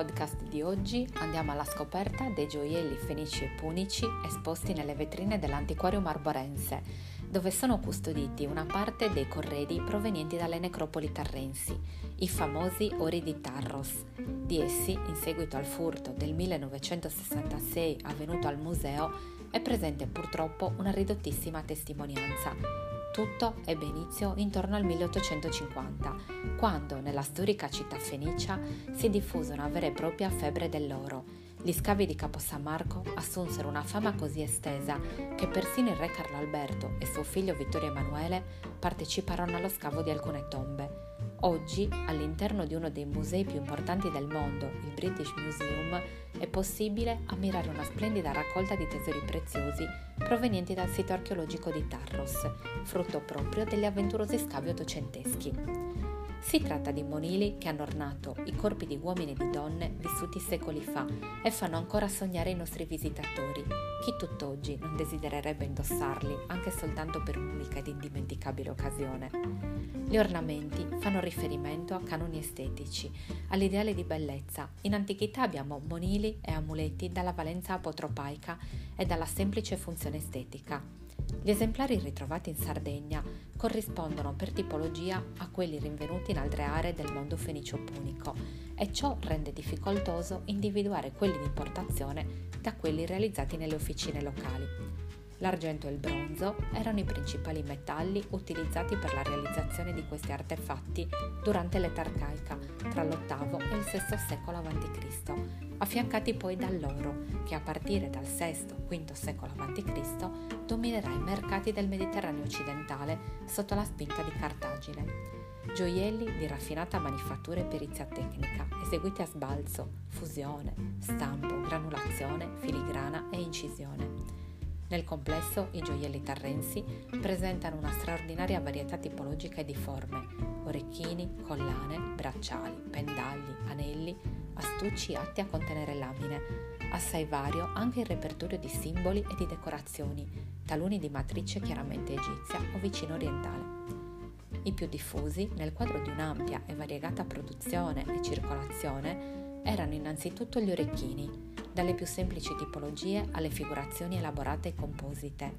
podcast di oggi andiamo alla scoperta dei gioielli fenici e punici esposti nelle vetrine dell'antiquario marborense, dove sono custoditi una parte dei corredi provenienti dalle necropoli tarrensi, i famosi ori di Tarros. Di essi, in seguito al furto del 1966 avvenuto al museo, è presente purtroppo una ridottissima testimonianza tutto ebbe inizio intorno al 1850, quando nella storica città fenicia si diffuse una vera e propria febbre dell'oro. Gli scavi di Capo San Marco assunsero una fama così estesa che persino il re Carlo Alberto e suo figlio Vittorio Emanuele parteciparono allo scavo di alcune tombe. Oggi, all'interno di uno dei musei più importanti del mondo, il British Museum, è possibile ammirare una splendida raccolta di tesori preziosi provenienti dal sito archeologico di Tarros, frutto proprio degli avventurosi scavi ottocenteschi. Si tratta di monili che hanno ornato i corpi di uomini e di donne vissuti secoli fa e fanno ancora sognare i nostri visitatori. Chi tutt'oggi non desidererebbe indossarli anche soltanto per un'unica ed indimenticabile occasione? Gli ornamenti fanno riferimento a canoni estetici, all'ideale di bellezza. In antichità abbiamo monili e amuleti dalla valenza apotropaica e dalla semplice funzione estetica. Gli esemplari ritrovati in Sardegna corrispondono per tipologia a quelli rinvenuti in altre aree del mondo fenicio-punico e ciò rende difficoltoso individuare quelli di importazione da quelli realizzati nelle officine locali. L'argento e il bronzo erano i principali metalli utilizzati per la realizzazione di questi artefatti durante l'età arcaica, tra l'VIII e il VI secolo a.C., affiancati poi dall'oro, che a partire dal VI-V secolo a.C. dominerà i mercati del Mediterraneo occidentale sotto la spinta di Cartagine. Gioielli di raffinata manifattura e perizia tecnica, eseguiti a sbalzo, fusione, stampo, granulazione, filigrana e incisione. Nel complesso i gioielli tarrensi presentano una straordinaria varietà tipologica e di forme, orecchini, collane, bracciali, pendagli, anelli, astucci atti a contenere lamine, assai vario anche il repertorio di simboli e di decorazioni, taluni di matrice chiaramente egizia o vicino orientale. I più diffusi, nel quadro di un'ampia e variegata produzione e circolazione, erano innanzitutto gli orecchini, dalle più semplici tipologie alle figurazioni elaborate e composite.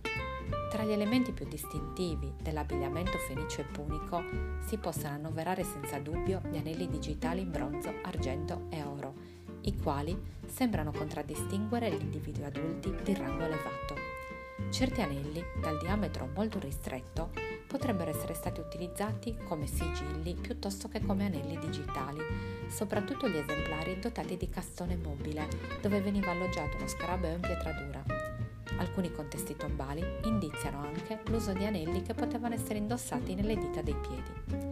Tra gli elementi più distintivi dell'abbigliamento fenicio e punico si possono annoverare senza dubbio gli anelli digitali in bronzo, argento e oro, i quali sembrano contraddistinguere gli individui adulti di rango elevato. Certi anelli, dal diametro molto ristretto, potrebbero essere stati utilizzati come sigilli piuttosto che come anelli digitali, soprattutto gli esemplari dotati di castone mobile, dove veniva alloggiato uno scarabeo in pietratura. Alcuni contesti tombali indiziano anche l'uso di anelli che potevano essere indossati nelle dita dei piedi.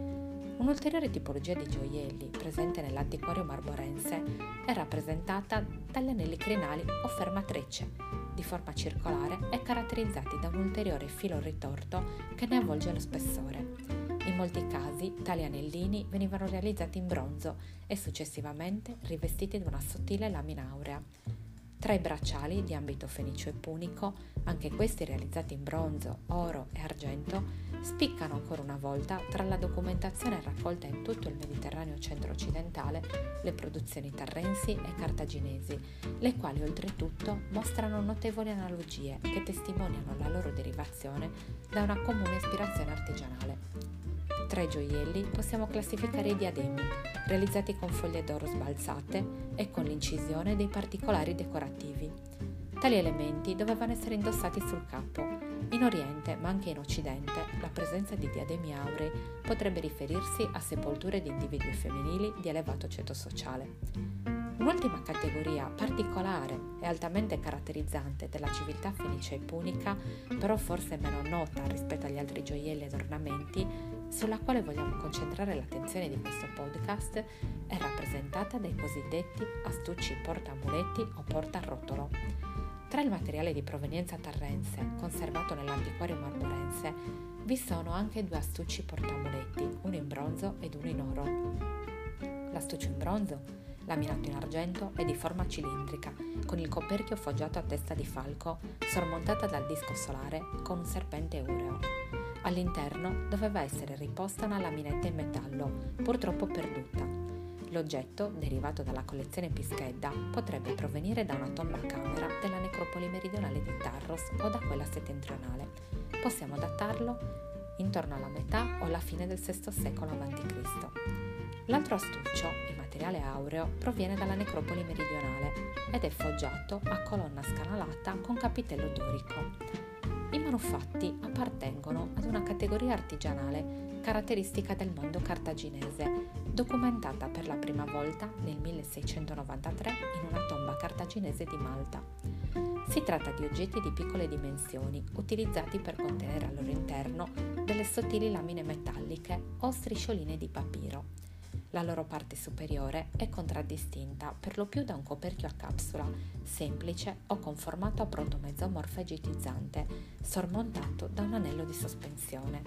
Un'ulteriore tipologia di gioielli presente nell'antiquario marborense è rappresentata dagli anelli crinali o fermatrecce, di forma circolare e caratterizzati da un ulteriore filo ritorto che ne avvolge lo spessore. In molti casi tali anellini venivano realizzati in bronzo e successivamente rivestiti di una sottile lamina aurea. Tra i bracciali di ambito fenicio e punico, anche questi realizzati in bronzo, oro e argento, spiccano ancora una volta tra la documentazione raccolta in tutto il Mediterraneo centro-occidentale le produzioni tarrensi e cartaginesi, le quali oltretutto mostrano notevoli analogie che testimoniano la loro derivazione da una comune ispirazione artigianale. Tra i gioielli possiamo classificare i diademi, realizzati con foglie d'oro sbalzate e con l'incisione dei particolari decorativi. Tali elementi dovevano essere indossati sul capo. In Oriente, ma anche in Occidente, la presenza di diademi aurei potrebbe riferirsi a sepolture di individui femminili di elevato ceto sociale. Un'ultima categoria particolare e altamente caratterizzante della civiltà fenicia e punica, però forse meno nota rispetto agli altri gioielli ed ornamenti, sulla quale vogliamo concentrare l'attenzione di questo podcast è rappresentata dai cosiddetti astucci portamuletti o portarotolo. Tra il materiale di provenienza tarrense conservato nell'antiquario marmorense vi sono anche due astucci portamuletti, uno in bronzo ed uno in oro. L'astuccio in bronzo, laminato in argento, è di forma cilindrica, con il coperchio foggiato a testa di falco, sormontata dal disco solare con un serpente eureo. All'interno doveva essere riposta una laminetta in metallo, purtroppo perduta. L'oggetto, derivato dalla collezione Pischedda, potrebbe provenire da una tomba camera della necropoli meridionale di Tarros o da quella settentrionale. Possiamo datarlo intorno alla metà o alla fine del VI secolo a.C. L'altro astuccio, in materiale aureo, proviene dalla necropoli meridionale ed è foggiato a colonna scanalata con capitello dorico. I manufatti appartengono ad una categoria artigianale caratteristica del mondo cartaginese, documentata per la prima volta nel 1693 in una tomba cartaginese di Malta. Si tratta di oggetti di piccole dimensioni, utilizzati per contenere al loro interno delle sottili lamine metalliche o striscioline di papiro. La loro parte superiore è contraddistinta per lo più da un coperchio a capsula, semplice o con formato a protomezomorfo egetizzante, sormontato da un anello di sospensione.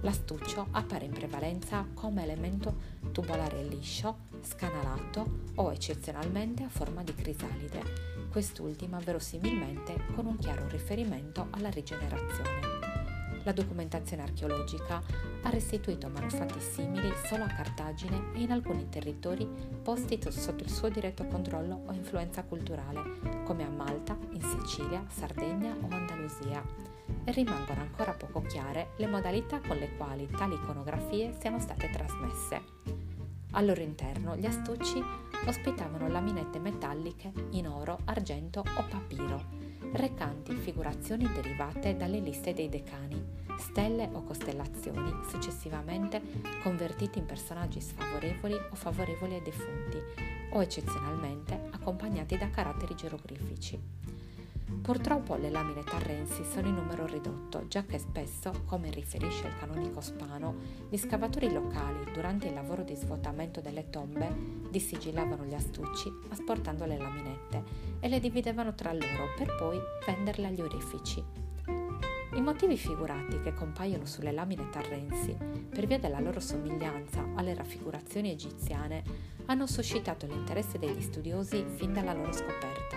L'astuccio appare in prevalenza come elemento tubolare liscio, scanalato o eccezionalmente a forma di crisalide, quest'ultima verosimilmente con un chiaro riferimento alla rigenerazione. La documentazione archeologica ha restituito manufatti simili solo a Cartagine e in alcuni territori posti sotto il suo diretto controllo o influenza culturale, come a Malta, in Sicilia, Sardegna o Andalusia. E rimangono ancora poco chiare le modalità con le quali tali iconografie siano state trasmesse. Al loro interno gli astucci ospitavano laminette metalliche in oro, argento o papiro, recanti figurazioni derivate dalle liste dei decani, stelle o costellazioni successivamente convertiti in personaggi sfavorevoli o favorevoli ai defunti o eccezionalmente accompagnati da caratteri geroglifici. Purtroppo le lamine tarrensi sono in numero ridotto, già che spesso, come riferisce il canonico Spano, gli scavatori locali, durante il lavoro di svuotamento delle tombe, dissigillavano gli astucci asportando le laminette e le dividevano tra loro per poi venderle agli orifici. I motivi figurati che compaiono sulle lamine tarrensi, per via della loro somiglianza alle raffigurazioni egiziane, hanno suscitato l'interesse degli studiosi fin dalla loro scoperta.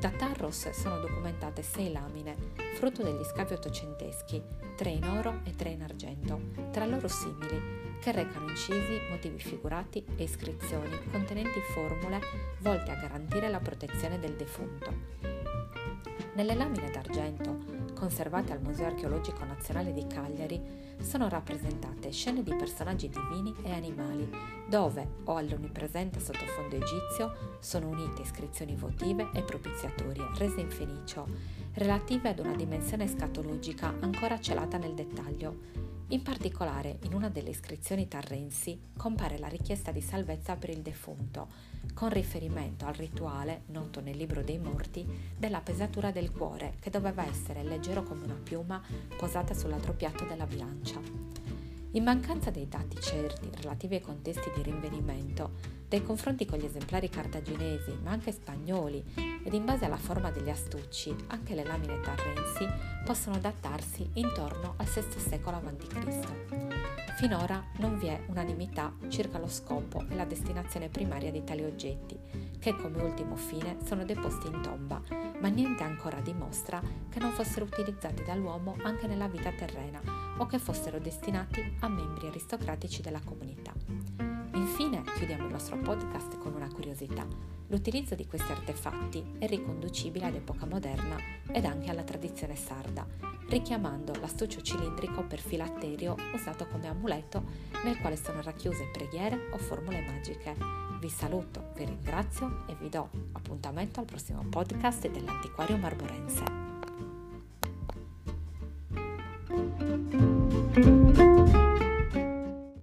Da Tarros sono documentate sei lamine, frutto degli scavi ottocenteschi, tre in oro e tre in argento, tra loro simili, che recano incisi, motivi figurati e iscrizioni contenenti formule volte a garantire la protezione del defunto. Nelle lamine d'argento conservate al Museo Archeologico Nazionale di Cagliari, sono rappresentate scene di personaggi divini e animali, dove, o all'onnipresente sottofondo egizio, sono unite iscrizioni votive e propiziatorie rese in fenicio, relative ad una dimensione scatologica ancora celata nel dettaglio. In particolare, in una delle iscrizioni tarrensi compare la richiesta di salvezza per il defunto, con riferimento al rituale, noto nel libro dei morti, della pesatura del cuore, che doveva essere leggero come una piuma posata sull'altro piatto della bilancia. In mancanza dei dati certi relativi ai contesti di rinvenimento, dei confronti con gli esemplari cartaginesi, ma anche spagnoli, ed in base alla forma degli astucci, anche le lamine tarrensi possono datarsi intorno al VI secolo a.C. Finora non vi è unanimità circa lo scopo e la destinazione primaria di tali oggetti, che come ultimo fine sono deposti in tomba, ma niente ancora dimostra che non fossero utilizzati dall'uomo anche nella vita terrena o che fossero destinati a membri aristocratici della comunità. Infine chiudiamo il nostro podcast con una curiosità. L'utilizzo di questi artefatti è riconducibile ad epoca moderna ed anche alla tradizione sarda, richiamando l'astuccio cilindrico per filatterio usato come amuleto nel quale sono racchiuse preghiere o formule magiche. Vi saluto, vi ringrazio e vi do appuntamento al prossimo podcast dell'Antiquario Marborense.